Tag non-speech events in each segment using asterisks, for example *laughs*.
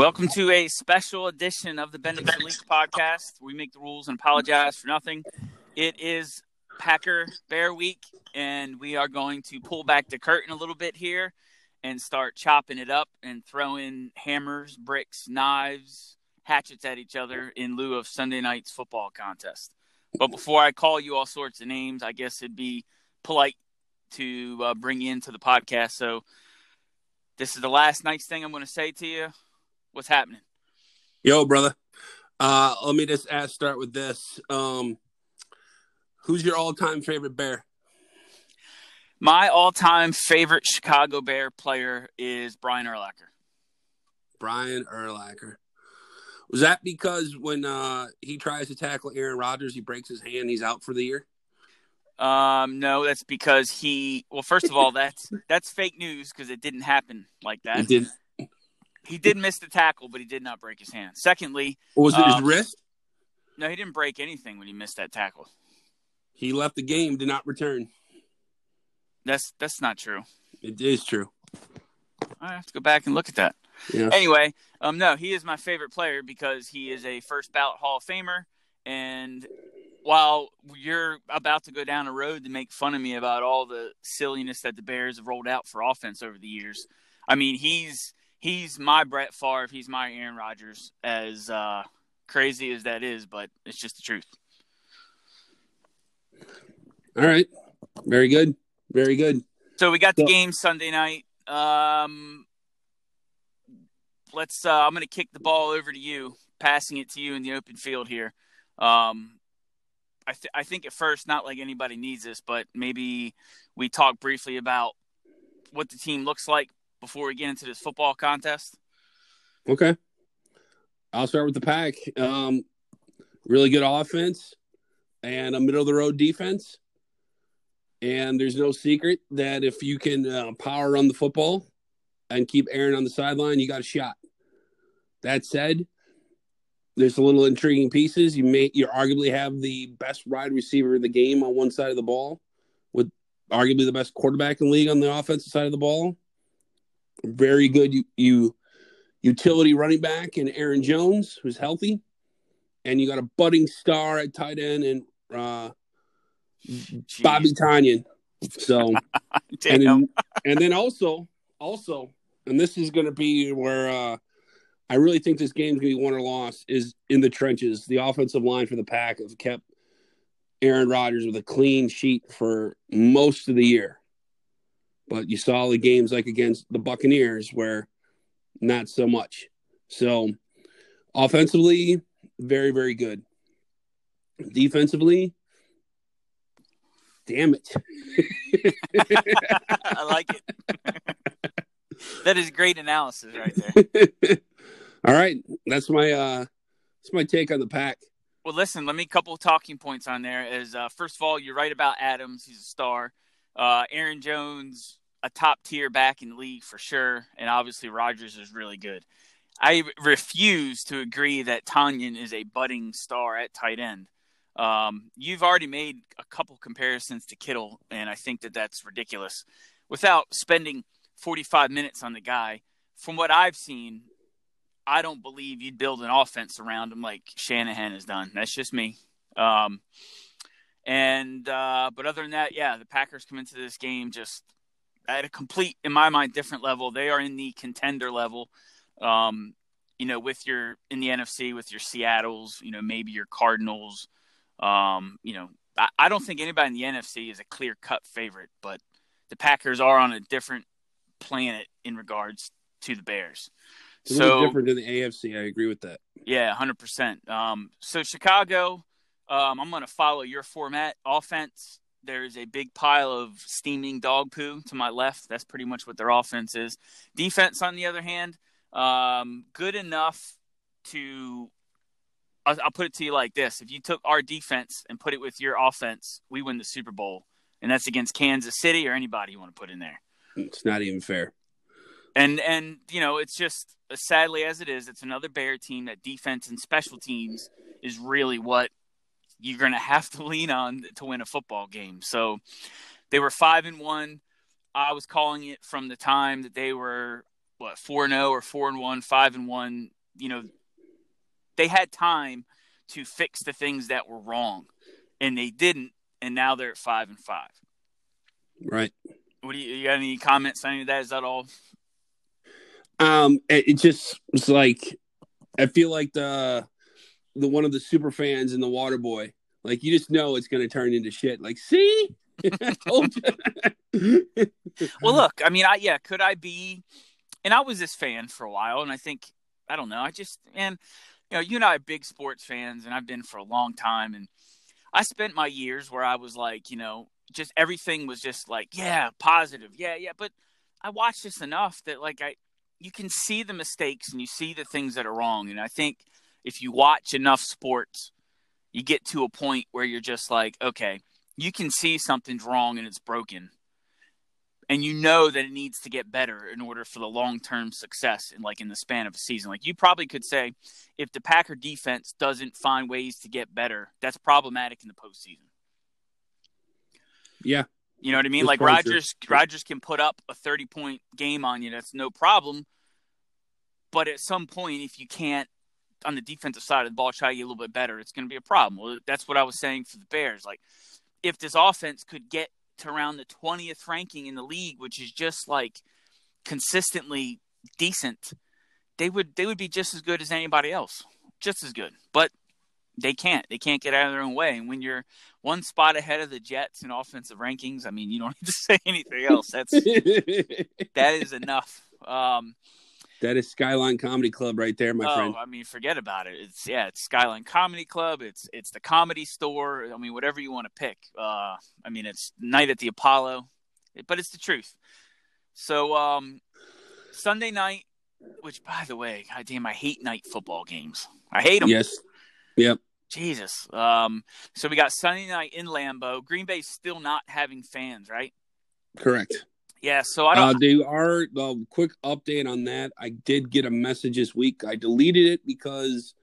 Welcome to a special edition of the Bendix Elite podcast. We make the rules and apologize for nothing. It is Packer Bear Week, and we are going to pull back the curtain a little bit here and start chopping it up and throwing hammers, bricks, knives, hatchets at each other in lieu of Sunday night's football contest. But before I call you all sorts of names, I guess it'd be polite to uh, bring you into the podcast. So, this is the last nice thing I'm going to say to you. What's happening? Yo, brother. Uh, let me just ask, start with this. Um, who's your all-time favorite Bear? My all-time favorite Chicago Bear player is Brian Urlacher. Brian Urlacher. Was that because when uh, he tries to tackle Aaron Rodgers, he breaks his hand, he's out for the year? Um, no, that's because he. Well, first of all, that's *laughs* that's fake news because it didn't happen like that. It did. He did miss the tackle, but he did not break his hand. Secondly, was it uh, his wrist? No, he didn't break anything when he missed that tackle. He left the game, did not return. That's that's not true. It is true. I have to go back and look at that. Yeah. Anyway, um, no, he is my favorite player because he is a first ballot Hall of Famer, and while you're about to go down a road to make fun of me about all the silliness that the Bears have rolled out for offense over the years, I mean he's he's my Brett Favre, he's my Aaron Rodgers, as uh, crazy as that is, but it's just the truth. All right. Very good. Very good. So we got the So- game Sunday night. Um, let's. Uh, I'm going to kick the ball over to you, passing it to you in the open field here. Um, I, th- I think at first, not like anybody needs this, but maybe we talk briefly about what the team looks like before we get into this football contest. Okay. I'll start with the pack. Um, really good offense and a middle of the road defense. And there's no secret that if you can uh, power run the football and keep Aaron on the sideline, you got a shot. That said, there's a little intriguing pieces. You may you arguably have the best wide receiver in the game on one side of the ball, with arguably the best quarterback in the league on the offensive side of the ball. Very good you, you utility running back in Aaron Jones, who's healthy, and you got a budding star at tight end and uh, Jeez. Bobby Tonyan. So *laughs* and then, and then also also, and this is going to be where uh, I really think this game's going to be won or lost is in the trenches. The offensive line for the Pack have kept Aaron Rodgers with a clean sheet for most of the year, but you saw the games like against the Buccaneers where not so much. So offensively, very very good. Defensively, damn it. *laughs* I like it. *laughs* that is great analysis right there. *laughs* All right, that's my uh that's my take on the pack. Well, listen, let me couple talking points on there. Is uh, first of all, you're right about Adams; he's a star. Uh, Aaron Jones, a top tier back in the league for sure, and obviously Rodgers is really good. I refuse to agree that Tonyan is a budding star at tight end. Um, you've already made a couple comparisons to Kittle, and I think that that's ridiculous. Without spending 45 minutes on the guy, from what I've seen, I don't believe you'd build an offense around him like Shanahan has done. That's just me. Um, and uh, but other than that, yeah, the Packers come into this game just at a complete, in my mind, different level. They are in the contender level. Um, you know, with your in the NFC, with your Seattle's, you know, maybe your Cardinals. Um, you know, I, I don't think anybody in the NFC is a clear cut favorite, but the Packers are on a different planet in regards to the Bears. It's little different than the AFC. I agree with that. Yeah, hundred percent. Um, so Chicago, um, I'm going to follow your format. Offense, there's a big pile of steaming dog poo to my left. That's pretty much what their offense is. Defense, on the other hand, um, good enough to. I'll, I'll put it to you like this: If you took our defense and put it with your offense, we win the Super Bowl, and that's against Kansas City or anybody you want to put in there. It's not even fair. And and you know, it's just as sadly as it is, it's another Bear team that defense and special teams is really what you're going to have to lean on to win a football game. So they were five and one. I was calling it from the time that they were what four and zero or four and one, five and one. You know, they had time to fix the things that were wrong, and they didn't, and now they're at five and five. Right. What do you, you got? Any comments on any of that? Is that all? Um, it, it just was like I feel like the the one of the super fans in the Water Boy. Like you just know it's going to turn into shit. Like, see, *laughs* *laughs* well, look, I mean, I yeah, could I be? And I was this fan for a while, and I think I don't know. I just and you know, you and I are big sports fans, and I've been for a long time, and I spent my years where I was like, you know, just everything was just like, yeah, positive, yeah, yeah. But I watched this enough that like I, you can see the mistakes and you see the things that are wrong, and I think if you watch enough sports, you get to a point where you're just like, okay, you can see something's wrong and it's broken. And you know that it needs to get better in order for the long term success in like in the span of a season. Like you probably could say, if the Packer defense doesn't find ways to get better, that's problematic in the postseason. Yeah. You know what I mean? It's like Rodgers Rodgers can put up a 30 point game on you, that's no problem. But at some point, if you can't on the defensive side of the ball try to get a little bit better, it's going to be a problem. Well, that's what I was saying for the Bears. Like, if this offense could get to around the 20th ranking in the league, which is just like consistently decent, they would they would be just as good as anybody else, just as good. But they can't. They can't get out of their own way. And when you're one spot ahead of the Jets in offensive rankings, I mean, you don't *laughs* need to say anything else. That's that is enough. Um, that is Skyline Comedy Club right there, my friend. oh, friend. I mean, forget about it. It's yeah, it's Skyline Comedy Club. It's it's the comedy store. I mean, whatever you want to pick. Uh, I mean, it's night at the Apollo, but it's the truth. So um, Sunday night, which by the way, God damn, I hate night football games. I hate them. Yes. Yep. Jesus. Um, so we got Sunday night in Lambeau. Green Bay's still not having fans, right? Correct. Yeah, so I don't. Uh, they are. Uh, quick update on that. I did get a message this week. I deleted it because,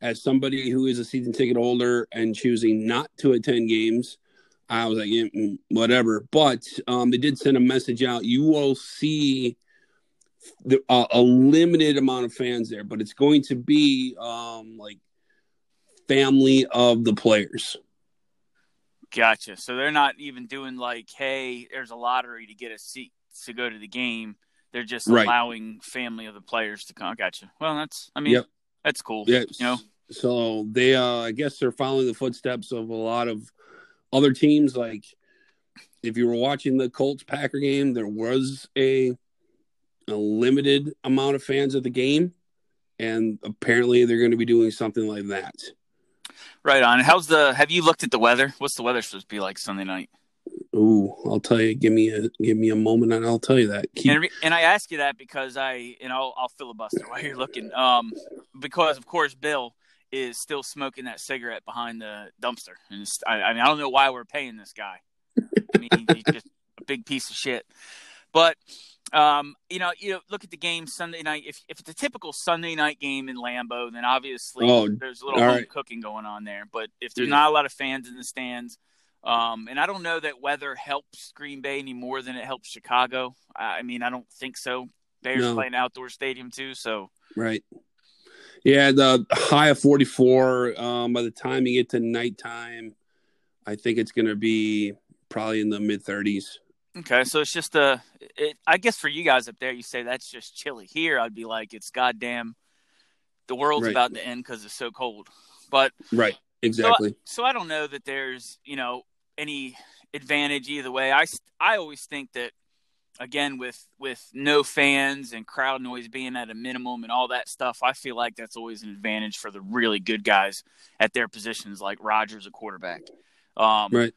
as somebody who is a season ticket holder and choosing not to attend games, I was like, yeah, mm, whatever. But um, they did send a message out. You will see the, uh, a limited amount of fans there, but it's going to be um, like family of the players. Gotcha. So they're not even doing like, hey, there's a lottery to get a seat to go to the game. They're just right. allowing family of the players to come. Gotcha. Well, that's, I mean, yep. that's cool. Yeah. You know, so they, uh, I guess they're following the footsteps of a lot of other teams. Like if you were watching the Colts Packer game, there was a, a limited amount of fans at the game. And apparently they're going to be doing something like that. Right on. How's the? Have you looked at the weather? What's the weather supposed to be like Sunday night? Ooh, I'll tell you. Give me a give me a moment, and I'll tell you that. Keep... And, and, I ask you that because I, and I'll, I'll filibuster while you're looking. Um, because of course Bill is still smoking that cigarette behind the dumpster, and I, I mean I don't know why we're paying this guy. I mean he's just a big piece of shit. But um, you know, you know, look at the game Sunday night. If if it's a typical Sunday night game in Lambeau, then obviously oh, there's a little home right. cooking going on there. But if there's yeah. not a lot of fans in the stands, um, and I don't know that weather helps Green Bay any more than it helps Chicago. I mean, I don't think so. Bears no. play an outdoor stadium too, so right. Yeah, the high of 44. Um, by the time you get to nighttime, I think it's going to be probably in the mid 30s. Okay, so it's just a. It, I guess for you guys up there, you say that's just chilly. Here, I'd be like, it's goddamn. The world's right. about to end because it's so cold. But right, exactly. So, so I don't know that there's you know any advantage either way. I I always think that again with with no fans and crowd noise being at a minimum and all that stuff, I feel like that's always an advantage for the really good guys at their positions, like Rodgers, a quarterback. Um, right.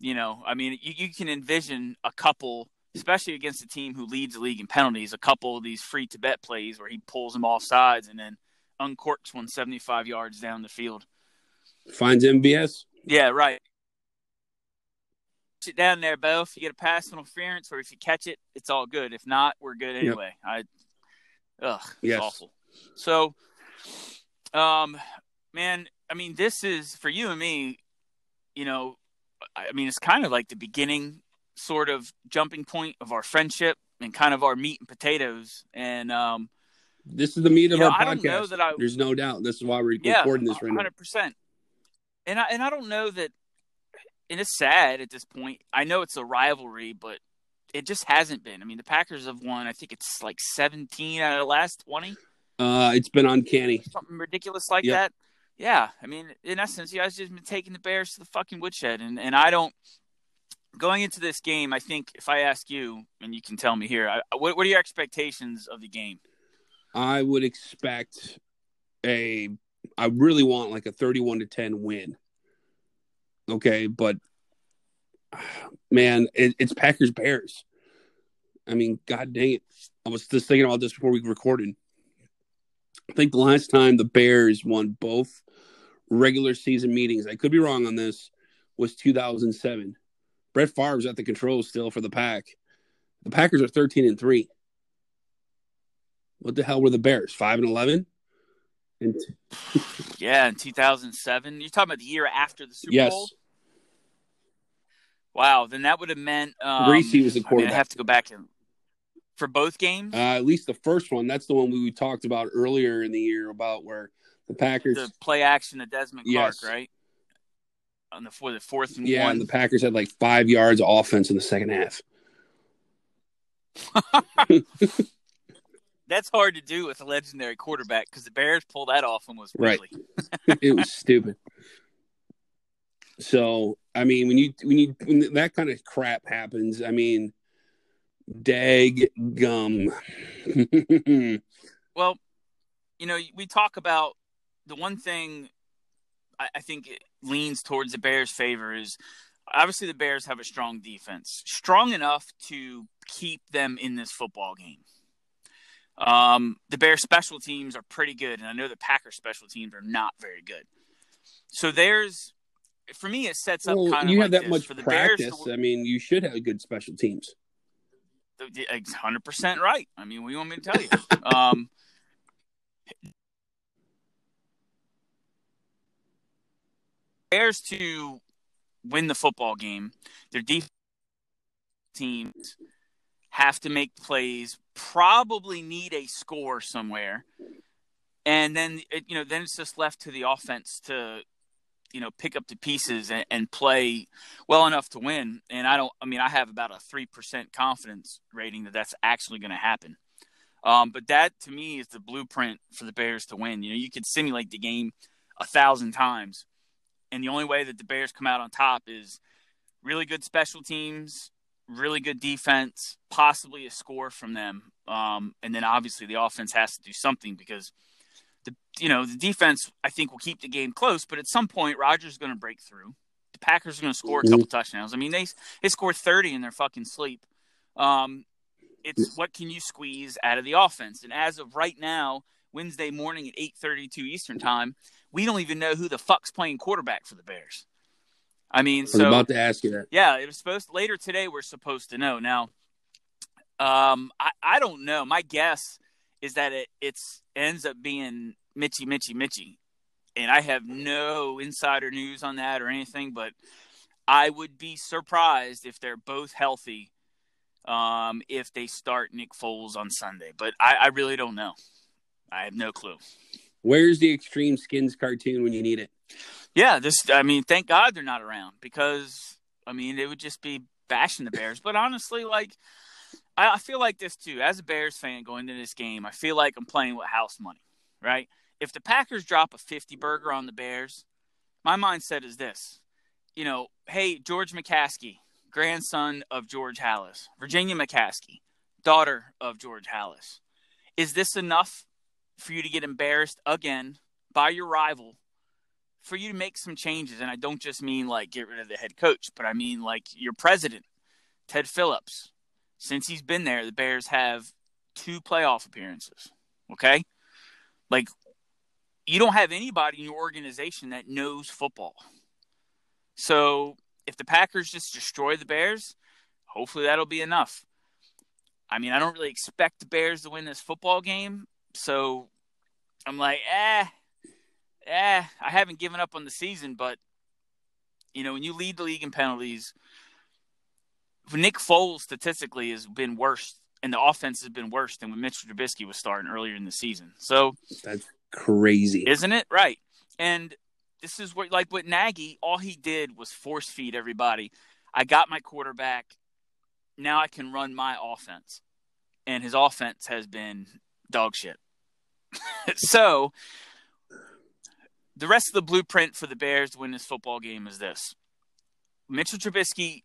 You know, I mean, you, you can envision a couple, especially against a team who leads the league in penalties, a couple of these free to bet plays where he pulls them off sides and then uncorks one 75 yards down the field. Finds MVS? Yeah, right. Sit down there, Bo. If you get a pass interference or if you catch it, it's all good. If not, we're good anyway. Yep. I, ugh, it's yes. awful. So, um, man, I mean, this is for you and me. You know, I mean, it's kind of like the beginning sort of jumping point of our friendship. and kind of our meat and potatoes. And um, this is the meat of our know podcast. I There's no doubt. This is why we're yeah, recording this right now. hundred percent. And I and I don't know that, and it's sad at this point. I know it's a rivalry, but it just hasn't been. I mean, the Packers have won. I think it's like seventeen out of the last twenty, Uh, it's been uncanny. something ridiculous like Yep. that. Yeah, I mean, in essence, you guys just been taking the Bears to the fucking woodshed, and and I don't. Going into this game, I think if I ask you, and you can tell me here, I, what, what are your expectations of the game? I would expect a. I really want like a 31 to 10 win. Okay, but *sighs* man, it, it's Packers Bears. I mean, god dang it! I was just thinking about this before we recorded. I think the last time the Bears won both regular season meetings, I could be wrong on this, was 2007. Brett Favre was at the controls still for the Pack. The Packers are 13 and three. What the hell were the Bears? Five and eleven. And *laughs* Yeah, in 2007. You're talking about the year after the Super yes, Bowl. Wow, then that would have meant um, Greasy was the I mean, I have to go back and for both games. uh, at least the first one. That's the one we talked about earlier in the year about where the Packers. the play action to Desmond Yes. Clark, right? On the for the fourth and yeah, one. and the Packers had like five yards of offense in the second half. *laughs* That's hard to do with a legendary quarterback because the Bears pulled that off and was Right. *laughs* It was stupid. So I mean, when you when you when that kind of crap happens, I mean, dag gum. *laughs* Well, you know, we talk about the one thing I, I think it leans towards the Bears' favor is obviously the Bears have a strong defense, strong enough to keep them in this football game. Um, the Bears' special teams are pretty good, and I know the Packers' special teams are not very good. So there's, for me, it sets up well, kind of you like have that much for the practice. Bears. to- I mean, you should have good special teams. hundred percent right. I mean, what do you want me to tell you? *laughs* um, Bears to win the football game, their defense teams have to make plays. Probably need a score somewhere, and then it, you know, then it's just left to the offense to you know pick up the pieces and, and play well enough to win. And I don't. I mean, I have about a three percent confidence rating that that's actually going to happen. Um, but that to me is the blueprint for the Bears to win. You know, you could simulate the game a thousand times, and the only way that the Bears come out on top is really good special teams, really good defense, possibly a score from them, um, and then obviously the offense has to do something because the you know the defense I think will keep the game close, but at some point Rodgers is going to break through. The Packers are going to score a couple touchdowns. I mean they they scored thirty in their fucking sleep. Um, it's what can you squeeze out of the offense, and as of right now, Wednesday morning at eight thirty two Eastern time, we don't even know who the fuck's playing quarterback for the Bears. I mean, I was so about to ask you that. yeah, it was supposed later today. We're supposed to know now. Um, I, I don't know. My guess is that it it's ends up being Mitchy, Mitchy, Mitchy, and I have no insider news on that or anything. But I would be surprised if they're both healthy. Um, if they start Nick Foles on Sunday, but I, I really don't know. I have no clue. Where's the Extreme Skins cartoon when you need it? Yeah, this. I mean, thank God they're not around because I mean it would just be bashing the Bears. But honestly, like I, I feel like this too. As a Bears fan going into this game, I feel like I'm playing with house money. Right? If the Packers drop a 50 burger on the Bears, my mindset is this. You know, hey George McCaskey, grandson of George Halas, Virginia McCaskey, daughter of George Halas, is this enough for you to get embarrassed again by your rival? for you to make some changes, and I don't just mean like get rid of the head coach, but I mean like your president, Ted Phillips. Since he's been there, the Bears have two playoff appearances. Okay? Like, you don't have anybody in your organization that knows football. So, if the Packers just destroy the Bears, hopefully that'll be enough. I mean, I don't really expect the Bears to win this football game, so I'm like, eh, eh, I haven't given up on the season, but you know, when you lead the league in penalties, Nick Foles statistically has been worse and the offense has been worse than when Mitchell Trubisky was starting earlier in the season. So that's crazy, isn't it? Right. And this is what like with Nagy, all he did was force feed everybody. I got my quarterback. Now I can run my offense. And his offense has been dog shit. *laughs* so the rest of the blueprint for the Bears to win this football game is this. Mitchell Trubisky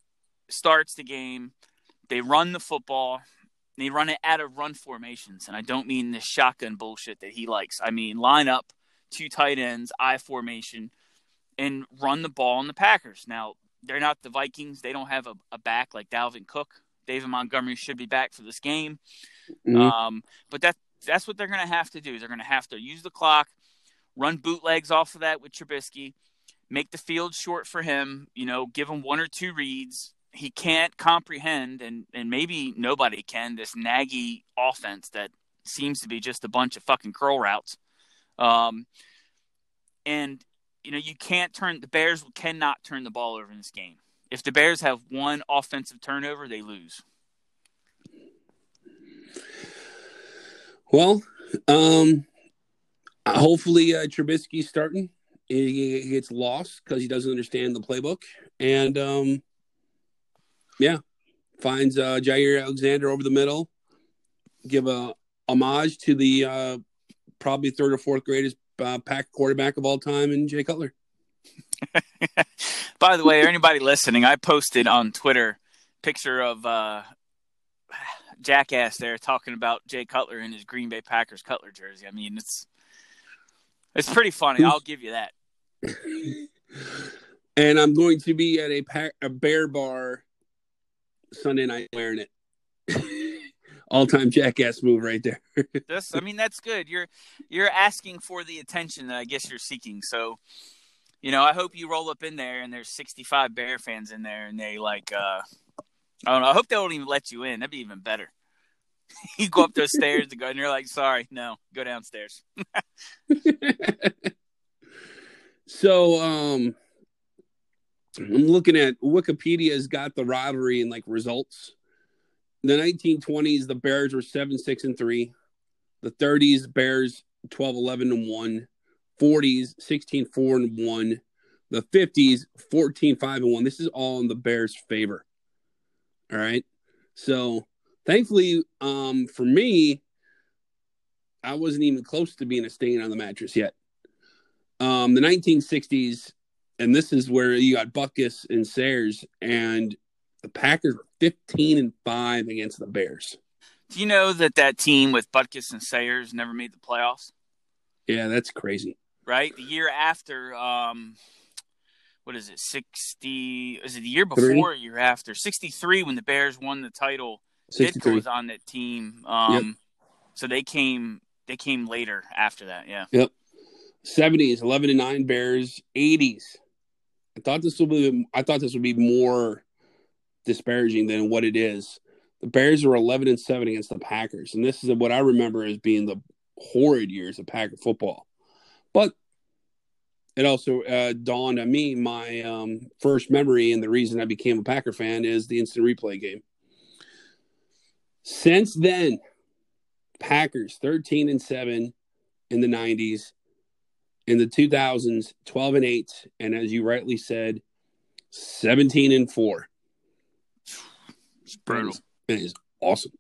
starts the game. They run the football. They run it out of run formations. And I don't mean the shotgun bullshit that he likes. I mean line up two tight ends, I formation, and run the ball on the Packers. Now, they're not the Vikings. They don't have a, a back like Dalvin Cook. David Montgomery should be back for this game. Mm-hmm. Um, but that that's what they're going to have to do. They're going to have to use the clock, run bootlegs off of that with Trubisky, make the field short for him. You know, give him one or two reads. He can't comprehend, and and maybe nobody can this Nagy offense that seems to be just a bunch of fucking curl routes. Um, and you know you can't turn the Bears cannot turn the ball over in this game. If the Bears have one offensive turnover, they lose. Well, um, hopefully uh, Trubisky's starting. He, gets lost because he doesn't understand the playbook, and um, yeah, finds uh, Jaire Alexander over the middle. Give a homage to the uh, probably third or fourth greatest uh, pack quarterback of all time, and Jay Cutler. *laughs* By the way, anybody listening, I posted on Twitter picture of uh, jackass there talking about Jay Cutler in his Green Bay Packers Cutler jersey. I mean, it's it's pretty funny. I'll give you that. *laughs* and I'm going to be at a, pack, a bear bar Sunday night wearing it. *laughs* All time jackass move right there. *laughs* this, I mean, that's good. You're you're asking for the attention that I guess you're seeking. So, you know, I hope you roll up in there and there's 65 Bear fans in there and they like, uh, I don't know. I hope they don't even let you in. That'd be even better. *laughs* you go up those stairs to go, and you're like, "Sorry, no, go downstairs." *laughs* so, um, I'm looking at Wikipedia's got the rivalry and like results. The 1920s, the Bears were seven, six, and three. The 30s, Bears 12, 11, and one. 40s, 16, 4, and one. The 50s, 14, 5, and one. This is all in the Bears' favor. All right. So thankfully, um, for me, I wasn't even close to being a stain on the mattress yet. Um, the 1960s, and this is where you got Butkus and Sayers, and the Packers were 15 and five against the Bears. Do you know that that team with Butkus and Sayers never made the playoffs? Yeah, that's crazy. Right, the year after, um, what is it, 60? Is it the year before or year after? 63 when the Bears won the title 63. Ditka was on that team. Um, yep. So they came they came later after that. Yeah. Yep. 70s, 11 and 9 Bears, 80s. I thought this would be I thought this would be more disparaging than what it is. The Bears were 11 and 7 against the Packers, and this is what I remember as being the horrid years of Packer football. But it also uh, dawned on me my um, first memory and the reason I became a Packer fan is the instant replay game. Since then, Packers 13 and 7 in the 90s, in the 2000s 12 and 8, and as you rightly said, 17 and 4. It's brutal. It is awesome.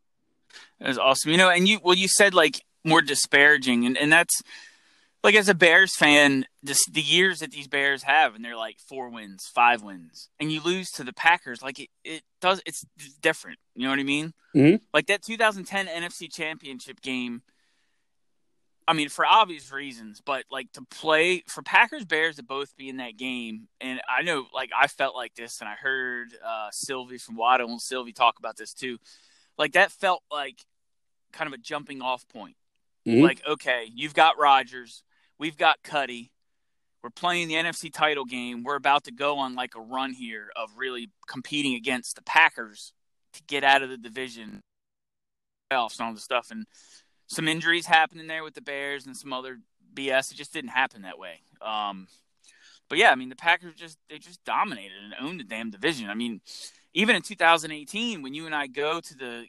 It is awesome. You know, and you well you said like more disparaging and, and that's like as a Bears fan, this, the years that these Bears have, and they're like four wins, five wins, and you lose to the Packers, like it, it does, it's different. You know what I mean? Mm-hmm. Like that 2010 NFC Championship game. I mean, for obvious reasons, but like to play for Packers Bears to both be in that game, and I know, like I felt like this, and I heard uh, Silvy from Waddle and Silvy talk about this too. Like that felt like kind of a jumping off point. Mm-hmm. Like, okay, you've got Rodgers We've got Cuddy. We're playing the NFC title game. We're about to go on like a run here of really competing against the Packers to get out of the division playoffs and all the stuff. And some injuries happening there with the Bears and some other BS. It just didn't happen that way. Um, but yeah, I mean the Packers just they just dominated and owned the damn division. I mean, even in 2018, when you and I go to the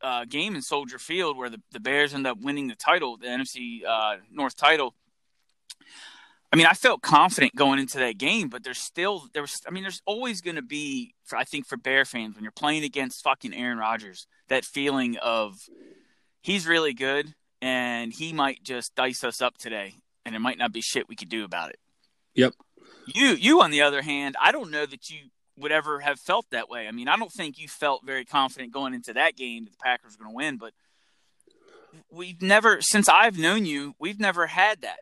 uh, game in Soldier Field where the, the Bears end up winning the title, the NFC uh, North title. I mean, I felt confident going into that game, but there's still there was. I mean, there's always going to be, for, I think, for Bear fans when you're playing against fucking Aaron Rodgers, that feeling of he's really good and he might just dice us up today, and there might not be shit we could do about it. Yep. You, you, on the other hand, I don't know that you would ever have felt that way. I mean, I don't think you felt very confident going into that game that the Packers were going to win, but we've never, since I've known you, we've never had that.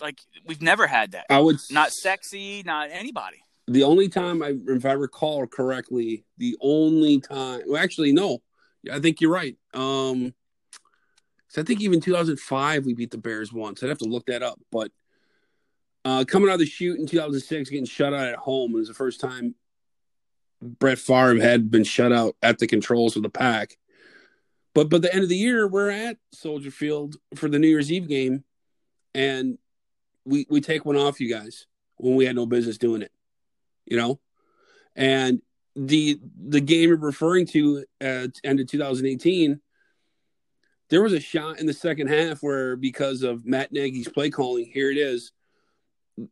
Like we've never had that. I would not sexy, not anybody. The only time I, if I recall correctly, the only time. Well, actually, no. I think you're right. Um, I think even 2005 we beat the Bears once. I'd have to look that up, but uh, coming out of the shoot in 2006, getting shut out at home was the first time Brett Favre had been shut out at the controls of the pack. But but the end of the year, we're at Soldier Field for the New Year's Eve game, and we we take one off you guys when we had no business doing it, you know. And the the game you're referring to at end of 2018, there was a shot in the second half where because of Matt Nagy's play calling, here it is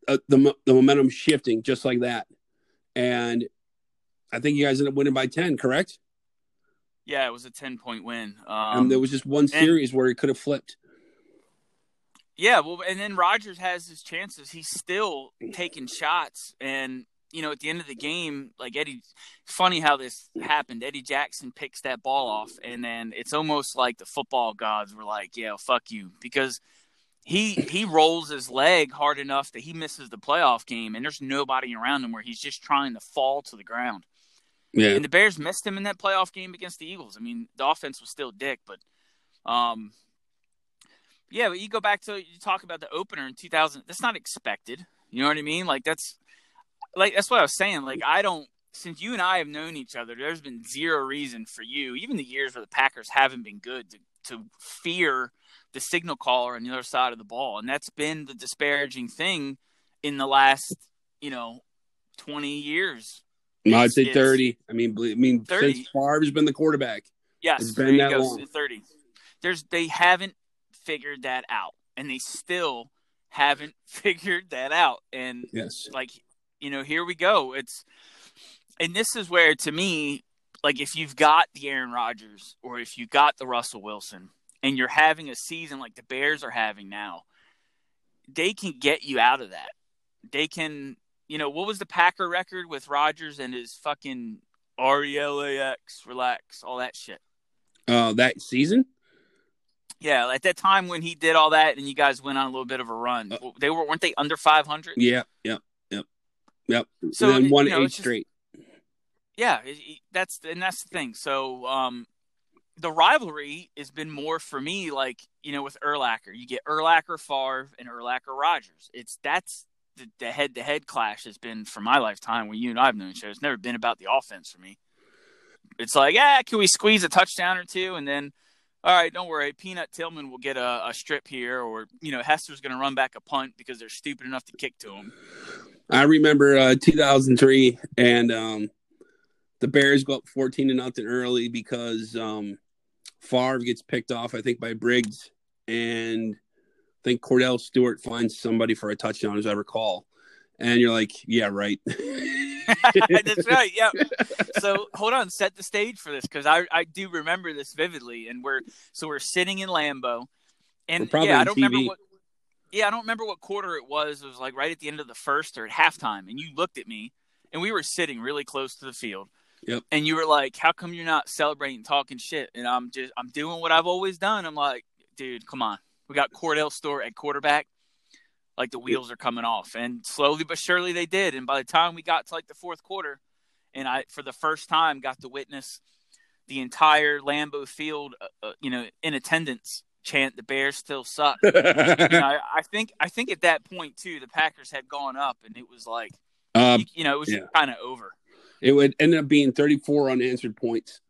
uh, the the momentum shifting just like that, and I think you guys ended up winning by ten, correct? Yeah, it was a ten point win. Um, and there was just one series and, where it could have flipped. Yeah, well, and then Rodgers has his chances. He's still taking shots, and you know, at the end of the game, like Eddie, funny how this happened. Eddie Jackson picks that ball off, and then it's almost like the football gods were like, "Yeah, fuck you," because he he rolls his leg hard enough that he misses the playoff game, and there's nobody around him where he's just trying to fall to the ground. Yeah. And the Bears missed him in that playoff game against the Eagles. I mean, the offense was still dick, but um, yeah. But you go back to you talk about the opener in 2000. That's not expected. You know what I mean? Like that's like that's what I was saying. Like I don't. Since you and I have known each other, there's been zero reason for you, even the years where the Packers haven't been good, to to fear the signal caller on the other side of the ball, and that's been the disparaging thing in the last you know twenty years. No, I'd say thirty. I mean, I mean, 30. since Favre's been the quarterback. Yes, it's been that long. Thirty. There's they haven't figured that out, and they still haven't *laughs* figured that out. And yes, like you know, here we go. It's and this is where to me, like if you've got the Aaron Rodgers or if you got the Russell Wilson, and you're having a season like the Bears are having now, they can get you out of that. They can, you know, what was the Packer record with Rodgers and his fucking R E L A X, relax, all that shit? Uh, that season? Yeah, at that time when he did all that, and you guys went on a little bit of a run. Uh, they were weren't they under five hundred? Yeah, yep, yep, yep. So and then one you know, eight straight. Just, yeah, that's and that's the thing. So, um, the rivalry has been more for me like you know with Urlacher. You get Urlacher, Favre, and Urlacher Rodgers. It's that's the, the head-to-head clash has been for my lifetime. When you and I've known each other, it's never been about the offense for me. It's like, yeah, can we squeeze a touchdown or two, and then, all right, don't worry, Peanut Tillman will get a, a strip here, or you know, Hester's going to run back a punt because they're stupid enough to kick to him. I remember uh, 2003, and um, the Bears go up 14 to nothing early because um, Favre gets picked off, I think, by Briggs, and I think Kordell Stewart finds somebody for a touchdown, as I recall. And you're like, yeah, right. *laughs* *laughs* That's right. Yeah. *laughs* So hold on, set the stage for this because I I do remember this vividly, and we're so we're sitting in Lambeau, and yeah, I don't TV. remember what. Yeah, I don't remember what quarter it was. It was like right at the end of the first or at halftime, and you looked at me, and we were sitting really close to the field, Yep. And you were like, "How come you're not celebrating, talking shit?" And I'm just, I'm doing what I've always done. I'm like, dude, come on. We got Kordell Stewart at quarterback. Like the wheels are coming off, and slowly but surely they did. And by the time we got to like the fourth quarter, and I, for the first time, got to witness the entire Lambeau Field, uh, uh, you know, in attendance chant the Bears still suck. you know, *laughs* I, I, think I think at that point too, the Packers had gone up, and it was like, um, you, you, know, it was yeah. kind of over. It would end up being 34 unanswered points.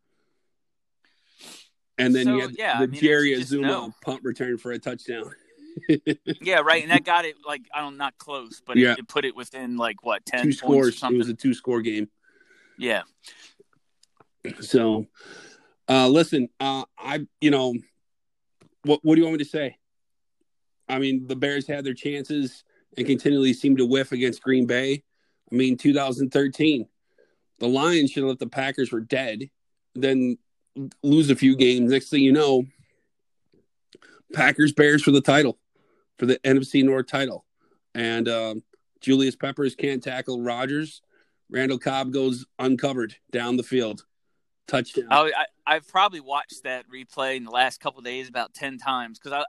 And then so, you had yeah, the I mean, Jerry Azumah no. punt return for a touchdown. *laughs* yeah, right. And that got it like I don't not close, but yeah. it, it, put it within like what ten two scores. It was a two score game. Yeah. So, Uh, listen, uh, I you know, what what do you want me to say? I mean, the Bears had their chances and continually seemed to whiff against Green Bay. I mean, 2013, the Lions should have let the Packers were dead, then lose a few games. Next thing you know, Packers Bears for the title, for the NFC North title, and um, Julius Peppers can't tackle Rodgers. Randall Cobb goes uncovered down the field, touchdown. I, I I've probably watched that replay in the last couple days about ten times because I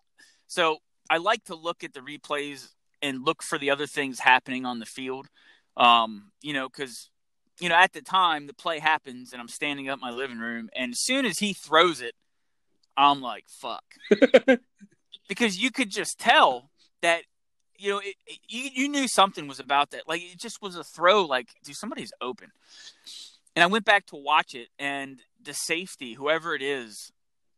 so I like to look at the replays and look for the other things happening on the field. Um, you know, because you know at the time the play happens and I'm standing up my living room, and as soon as he throws it, I'm like, "Fuck," *laughs* because you could just tell that you know it, it, you you knew something was about that. Like it just was a throw. Like, dude, somebody's open. And I went back to watch it, and the safety, whoever it is,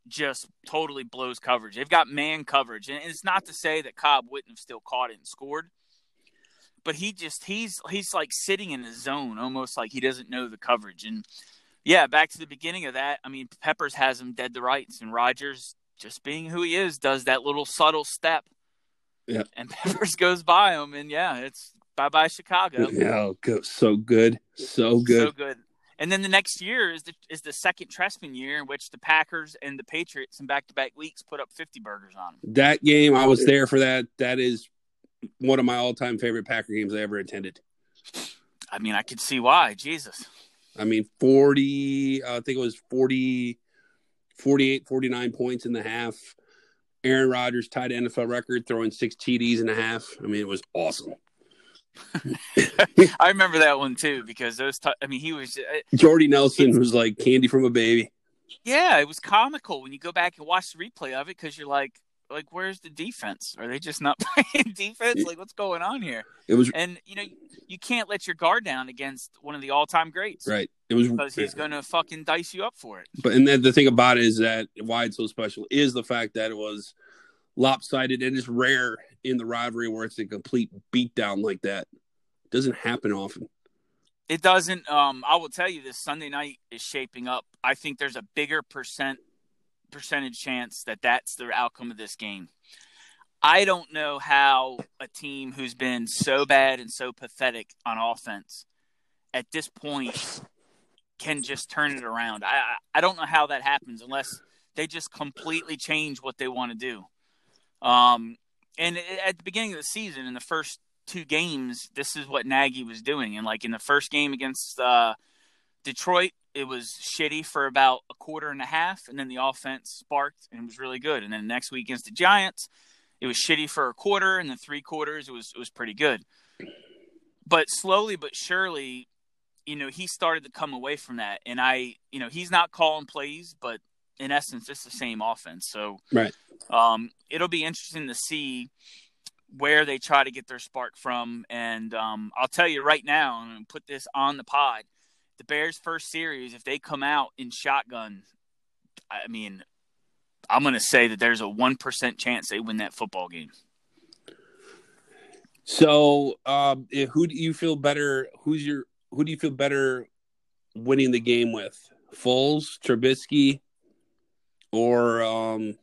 just totally blows coverage. They've got man coverage, and it's not to say that Cobb wouldn't have still caught it and scored, but he just he's he's like sitting in his zone, almost like he doesn't know the coverage. And yeah, back to the beginning of that. I mean, Peppers has him dead to rights, and Rodgers, just being who he is, does that little subtle step. Yeah, and *laughs* Peppers goes by him, and yeah, it's bye bye Chicago. Yeah, so good, so good, so good. And then the next year is the is the second Trestman year in which the Packers and the Patriots in back to back weeks put up fifty burgers on them. That game, I was there for that. That is one of my all time favorite Packer games I ever attended. I mean, I could see why. Jesus. I mean, 40, I think it was 40, 48, 49 points in the half. Aaron Rodgers tied NFL record, throwing six TDs in a half. I mean, it was awesome. *laughs* I remember that one too because those. T- I mean, he was. Uh, Jordy Nelson was like candy from a baby. Yeah, it was comical when you go back and watch the replay of it because you're like, like, where's the defense? Are they just not *laughs* playing defense? Like, what's going on here? It was, and you know, you can't let your guard down against one of the all-time greats, right? It was because he's going to fucking dice you up for it. But and then the thing about it is that why it's so special is the fact that it was lopsided and it's rare in the rivalry where it's a complete beatdown like that. It doesn't happen often. It doesn't. Um, I will tell you this Sunday night is shaping up. I think there's a bigger percent percentage chance that that's the outcome of this game. I don't know how a team who's been so bad and so pathetic on offense at this point can just turn it around. I I don't know how that happens unless they just completely change what they want to do. Um, and at the beginning of the season, in the first two games, this is what Nagy was doing. And like in the first game against uh, Detroit, it was shitty for about a quarter and a half, and then the offense sparked and it was really good. And then the next week against the Giants, it was shitty for a quarter, and then three quarters it was it was pretty good. But slowly but surely, you know, he started to come away from that. And I, you know, he's not calling plays, but in essence, it's the same offense. So right. Um, it'll be interesting to see where they try to get their spark from. And um, I'll tell you right now, to put this on the pod. The Bears' first series, if they come out in shotgun, I mean, I'm going to say that there's a 1% chance they win that football game. So, um, who do you feel better? Who's your who do you feel better winning the game with? Foles, Trubisky, or um,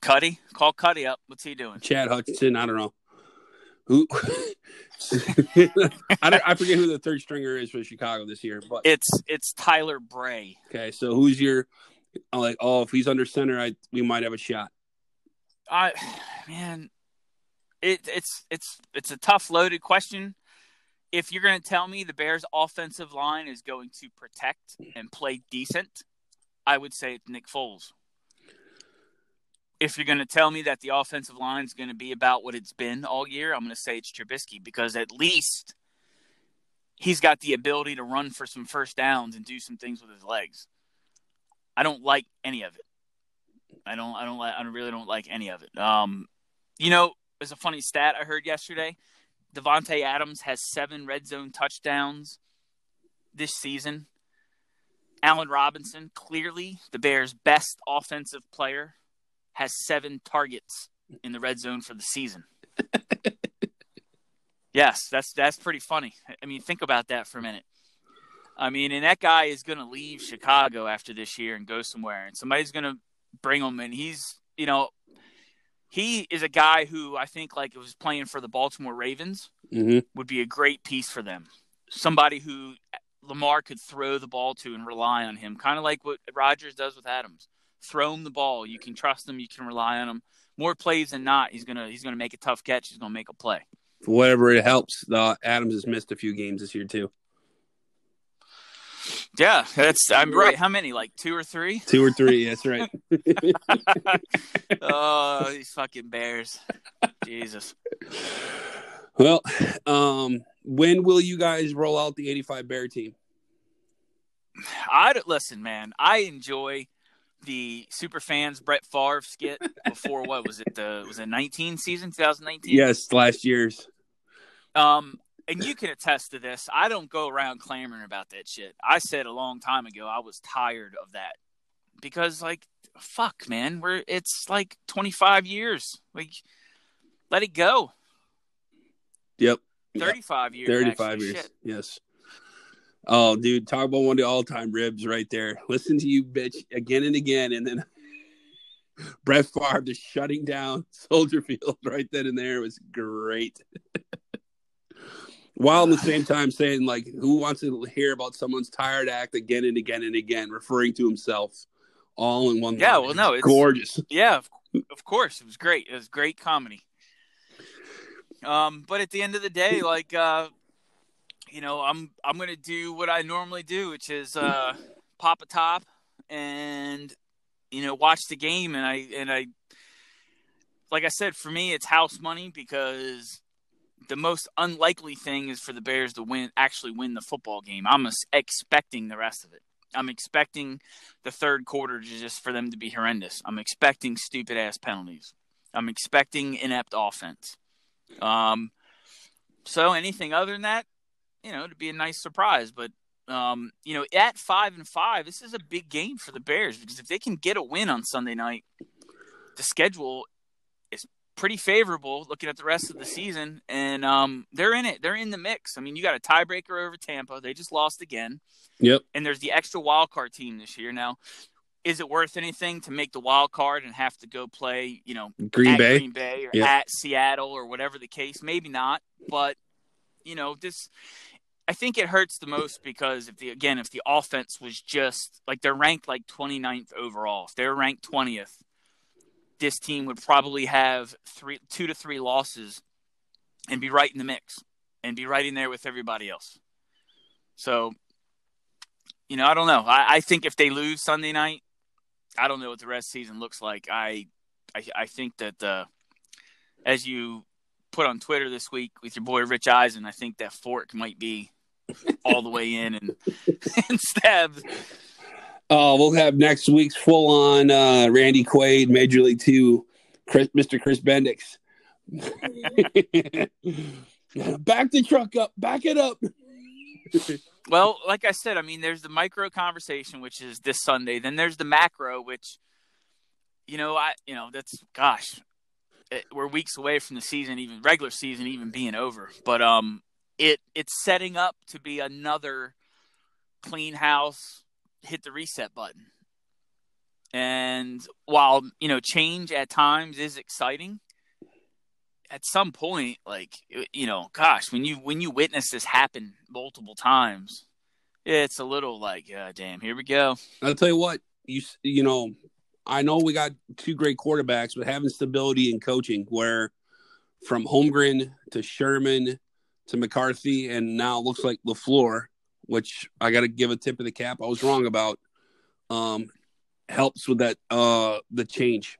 Cuddy? Call Cuddy up. What's he doing? Chad Hutchinson. I don't know. Who? *laughs* I, I forget who the third stringer is for Chicago this year, but it's it's Tyler Bray. Okay, so who's your I'm like? Oh, if he's under center, I we might have a shot. I man, it, it's it's it's a tough loaded question. If you're going to tell me the Bears' offensive line is going to protect and play decent, I would say it's Nick Foles if you're going to tell me that the offensive line is going to be about what it's been all year, I'm going to say it's Trubisky because at least he's got the ability to run for some first downs and do some things with his legs. I don't like any of it. I don't. I don't. I really don't like any of it. Um, you know, there's a funny stat I heard yesterday. Davante Adams has seven red zone touchdowns this season. Allen Robinson, clearly the Bears' best offensive player, has seven targets in the red zone for the season. *laughs* yes, that's that's pretty funny. I mean, think about that for a minute. I mean, and that guy is going to leave Chicago after this year and go somewhere, and somebody's going to bring him, and he's, you know, he is a guy who I think like was playing for the Baltimore Ravens Mm-hmm. would be a great piece for them. Somebody who Lamar could throw the ball to and rely on him, kind of like what Rodgers does with Adams. Throw him the ball. You can trust him. You can rely on him. More plays than not, he's gonna he's gonna make a tough catch. He's gonna make a play. For whatever it helps, the Adams has missed a few games this year too. Yeah, that's I'm right. How many? Like two or three? Two or three. That's right. *laughs* *laughs* oh, these fucking Bears. Jesus. Well, um, when will you guys roll out the 85 Bear team? I listen, man. I enjoy the super fans Brett Favre skit before what was it? The was it 19 season 2019? Yes, last year's. Um, and you can attest to this. I don't go around clamoring about that shit. I said a long time ago I was tired of that because, like, fuck, man, we're it's like 25 years. Like, let it go. Yep. 35 years. 35 actually. years. Shit. Yes. Oh, dude, talk about one of the all-time ribs right there. Listen to you, bitch, again and again, and then *laughs* Brett Favre just shutting down *laughs* Soldier Field right then and there was great. *laughs* While at the same time saying, like, who wants to hear about someone's tired act again and again and again, referring to himself all in one. Yeah, line. well, no, it's gorgeous. Yeah, of, of course, it was great. It was great comedy. Um, but at the end of the day, like, uh, you know, I'm I'm gonna do what I normally do, which is uh, pop a top and you know watch the game, and I and I, like I said, for me, it's house money because the most unlikely thing is for the Bears to win, actually win the football game. I'm expecting the rest of it. I'm expecting the third quarter to just for them to be horrendous. I'm expecting stupid ass penalties. I'm expecting inept offense. Um, so anything other than that, you know, to be a nice surprise. But um, you know, at five and five, this is a big game for the Bears because if they can get a win on Sunday night, the schedule is pretty favorable looking at the rest of the season, and um, they're in it. They're in the mix. I mean, you got a tiebreaker over Tampa. They just lost again. Yep. And there's the extra wild card team this year. Now, is it worth anything to make the wild card and have to go play, you know, Green at Bay. Green Bay or at Seattle or whatever the case? Maybe not, but you know, this I think it hurts the most because if the again, if the offense was just like they're ranked like 29th overall, if they're ranked 20th, this team would probably have three two to three losses and be right in the mix and be right in there with everybody else. So, you know, I don't know. I, I think if they lose Sunday night, I don't know what the rest of the season looks like. I I, I think that uh, as you put on Twitter this week with your boy Rich Eisen, I think that fork might be all the way in and, *laughs* and stabbed. Oh, we'll have next week's full on uh, Randy Quaid, Major League Two, Chris, Mr. Chris Bendix. *laughs* back the truck up, back it up. Well, like I said, I mean, there's the micro conversation, which is this Sunday. Then there's the macro, which, you know, I, you know, that's gosh, it, we're weeks away from the season, even regular season, even being over. But um, it it's setting up to be another clean house, hit the reset button. And while you know, change at times is exciting. At some point, like you know, gosh, when you when you witness this happen multiple times, it's a little like, uh, damn, here we go. I'll tell you what, you you know, I know we got two great quarterbacks, but having stability in coaching, where from Holmgren to Sherman to McCarthy, and now it looks like LaFleur, which I got to give a tip of the cap. I was wrong about. Um, helps with that uh the change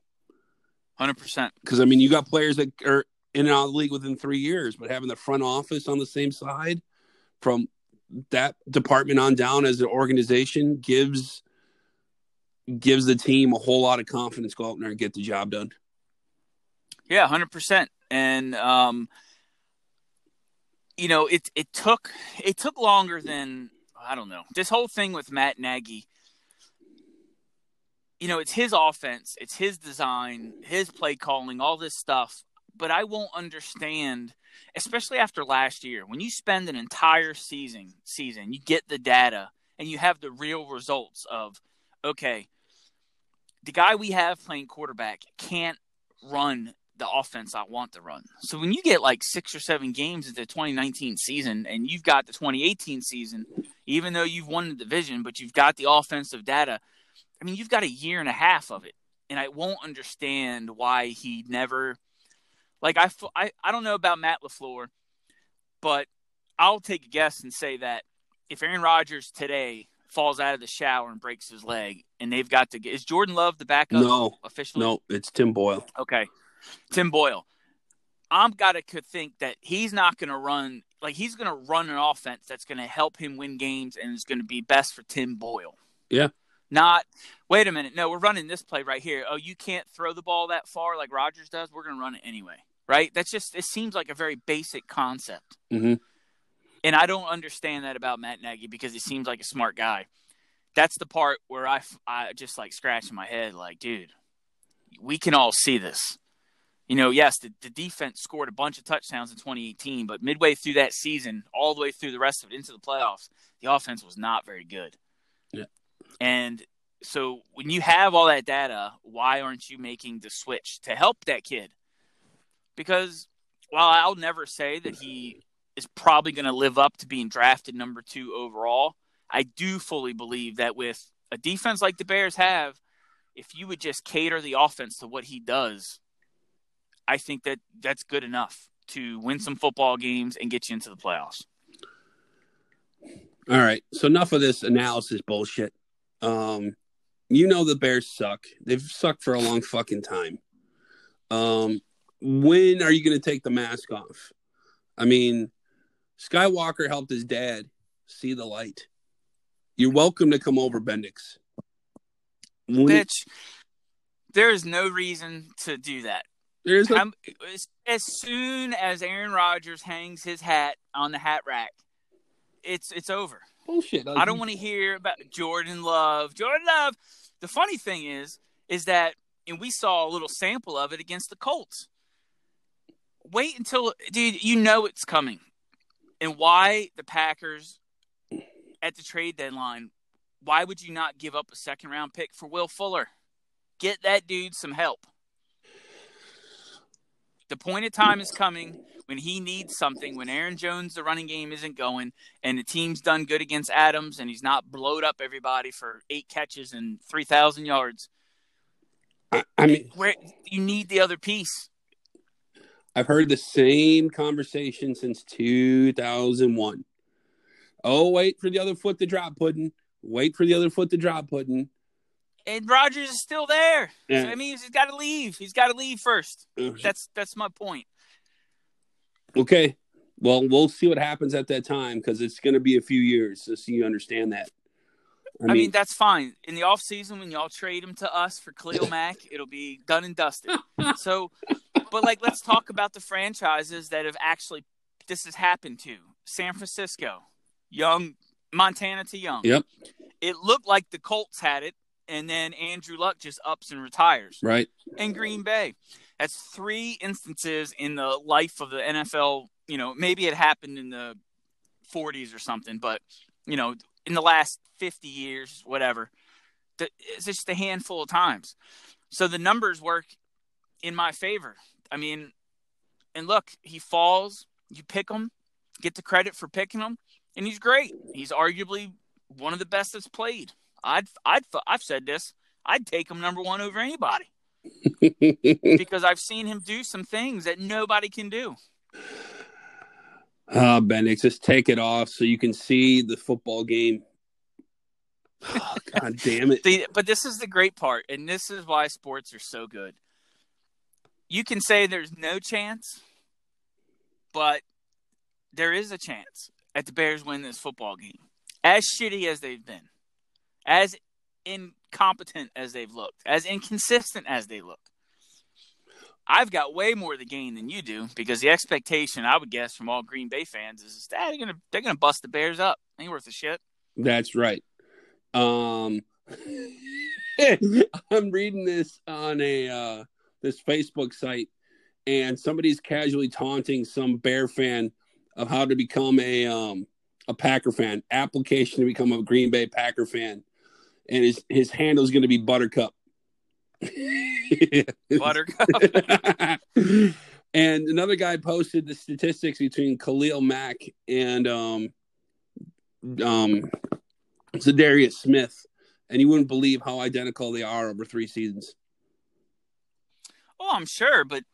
Hundred percent. because I mean you got players that are in and out of the league within three years, but having the front office on the same side from that department on down as an organization gives gives the team a whole lot of confidence go out there and get the job done. Yeah, hundred percent. And um, you know, it it took it took longer than I don't know. This whole thing with Matt Nagy. You know, it's his offense, it's his design, his play calling, all this stuff. but I won't understand, especially after last year, when you spend an entire season season, you get the data and you have the real results of, okay, the guy we have playing quarterback can't run the offense I want to run. So when you get like six or seven games into the 2019 season and you've got the 2018 season, even though you've won the division, but you've got the offensive data, I mean, you've got a year and a half of it. And I won't understand why he never, like, I, I, I don't know about Matt LaFleur, but I'll take a guess and say that if Aaron Rodgers today falls out of the shower and breaks his leg, and they've got to get, is Jordan Love the backup? No, officially. No, it's Tim Boyle. Okay, Tim Boyle. I'm got to think that he's not going to run like he's going to run an offense that's going to help him win games and is going to be best for Tim Boyle. Yeah. Not wait a minute. No, we're running this play right here. Oh, you can't throw the ball that far like Rodgers does. We're going to run it anyway. Right? That's just it seems like a very basic concept. Mm-hmm. And I don't understand that about Matt Nagy because he seems like a smart guy. That's the part where I, I just like scratching my head, like, dude, we can all see this. You know, yes, the, the defense scored a bunch of touchdowns in 2018, but midway through that season, all the way through the rest of it into the playoffs, the offense was not very good. Yeah. And so when you have all that data, why aren't you making the switch to help that kid? Because while I'll never say that he is probably going to live up to being drafted number two overall. I do fully believe that with a defense like the Bears have, if you would just cater the offense to what he does, I think that that's good enough to win some football games and get you into the playoffs. All right. So enough of this analysis bullshit. Um, you know the Bears suck. They've sucked for a long fucking time. Um, when are you going to take the mask off? I mean, Skywalker helped his dad see the light. You're welcome to come over, Bendix. When, Bitch, there is no reason to do that. There's a... as soon as Aaron Rodgers hangs his hat on the hat rack, it's it's over. Bullshit. I don't want to hear about Jordan Love. Jordan Love. The funny thing is, is that, and we saw a little sample of it against the Colts. Wait until, dude, you know it's coming and why the Packers at the trade deadline, why would you not give up a second round pick for Will Fuller? Get that dude some help. The point of time is coming when he needs something, when Aaron Jones, the running game isn't going, and the team's done good against Adams, and he's not blowed up everybody for eight catches and 3,000 yards. I, I mean, where you need the other piece. I've heard the same conversation since 2001. Oh, wait for the other foot to drop pudding. Wait for the other foot to drop pudding. And Rodgers is still there. Yeah. So, I mean, he's got to leave. He's got to leave first. That's that's my point. Okay. Well, we'll see what happens at that time because it's going to be a few years, just so you understand that. I mean, I mean, that's fine. In the off season, when y'all trade him to us for Khalil *laughs* Mack, it'll be done and dusted. *laughs* so but like, let's talk about the franchises that have actually this has happened to. San Francisco, young Montana to young. Yep. It looked like the Colts had it, and then Andrew Luck just ups and retires. Right. And Green Bay. That's three instances in the life of the NFL. You know, maybe it happened in the 40s or something, but you know, in the last 50 years, whatever. It's just a handful of times. So the numbers work in my favor. I mean, and look, he falls. You pick him, get the credit for picking him, and he's great. He's arguably one of the best that's played. I'd, I'd, I've said this. I'd take him number one over anybody *laughs* because I've seen him do some things that nobody can do. Ah, uh, Bendix, just take it off so you can see the football game. *laughs* Oh, God damn it! the, but this is the great part, and this is why sports are so good you can say there's no chance, but there is a chance at the Bears win this football game. As shitty as they've been, as incompetent as they've looked, as inconsistent as they look. I've got way more to gain than you do because the expectation I would guess from all Green Bay fans is that they're gonna they're gonna bust the Bears up. Ain't worth a shit. That's right. Um, *laughs* I'm reading this on a uh, this Facebook site, and somebody's casually taunting some Bear fan of how to become a um a Packer fan, application to become a Green Bay Packer fan, and his his handle is going to be Buttercup. *laughs* Buttercup. and another guy posted the statistics between Khalil Mack and um um Za'Darius Smith, and you wouldn't believe how identical they are over three seasons. Oh, I'm sure, but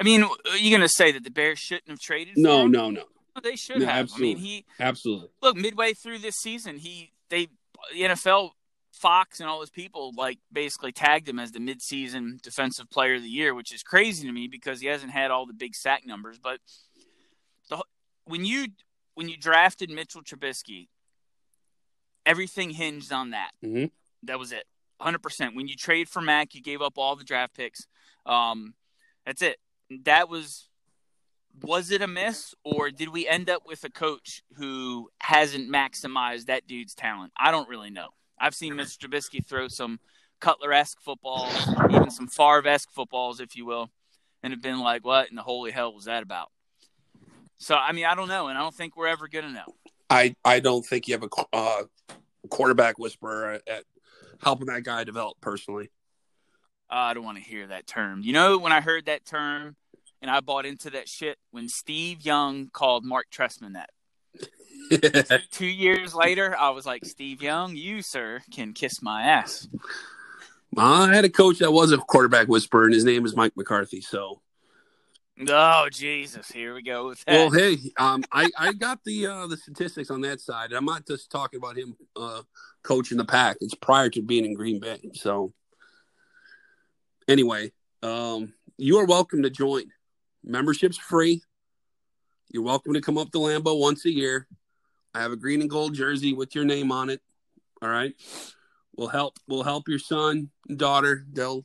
I mean, are you going to say that the Bears shouldn't have traded? No, him? no, no. They should No, have. absolutely. I mean, he Absolutely. look midway through this season, he they the NFL Fox and all those people like basically tagged him as the midseason defensive player of the year, which is crazy to me because he hasn't had all the big sack numbers. But the, when you when you drafted Mitchell Trubisky, everything hinged on that. Mhm. That was it, hundred percent. When you trade for Mack, you gave up all the draft picks. Um, that's it. That was was it a miss or did we end up with a coach who hasn't maximized that dude's talent? I don't really know. I've seen Mr. Trubisky throw some Cutler esque footballs, even some Favre esque footballs, if you will, and have been like, what in the holy hell was that about? So, I mean, I don't know, and I don't think we're ever going to know. I I don't think you have a uh, quarterback whisperer at, at helping that guy develop personally. Uh, I don't want to hear that term. You know, when I heard that term and I bought into that shit, when Steve Young called Marc Trestman that. *laughs* Two years later, I was like, Steve Young, you, sir, can kiss my ass. I had a coach that was a quarterback whisperer, and his name is Mike McCarthy. So, Oh, Jesus. Here we go with that. well, hey, um, I I got the uh, the statistics on that side. I'm not just talking about him uh, coaching the pack. It's prior to being in Green Bay. So, anyway, um, you are welcome to join. Membership's free. You're welcome to come up to Lambeau once a year. I have a green and gold jersey with your name on it. All right. We'll help we'll help your son and daughter. They'll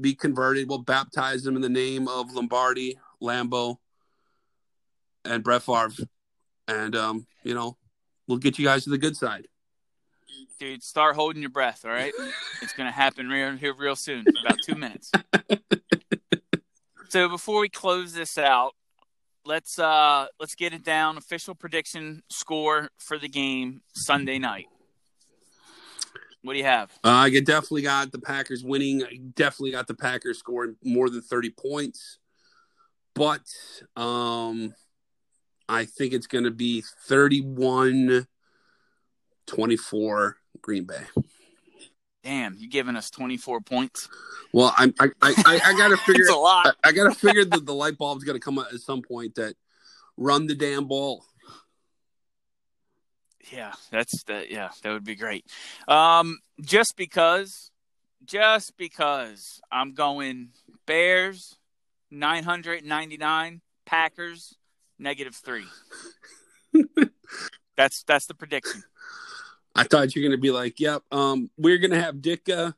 be converted. We'll baptize them in the name of Lombardi, Lambeau, and Brett Favre. And um, you know, we'll get you guys to the good side. Dude, start holding your breath, all right? it's going to happen real, here real soon, about two minutes. *laughs* so before we close this out, let's uh let's get it down. Official prediction score for the game Sunday night. What do you have? Uh, I definitely got the Packers winning. I definitely got the Packers scoring more than 30 points. But um, I think it's going to be 31 24 Green Bay. Damn, you giving us 24 points? Well, I'm, I, I, I, I got to *laughs* figure a lot. I, I got to figure that the light bulb's going to come out at some point that run the damn ball. Yeah, that's that. Yeah, that would be great. Um, just because, just because I'm going Bears, nine hundred ninety nine, Packers, negative three. *laughs* that's that's the prediction. I thought you were going to be like, yep, um, we're going to have Ditka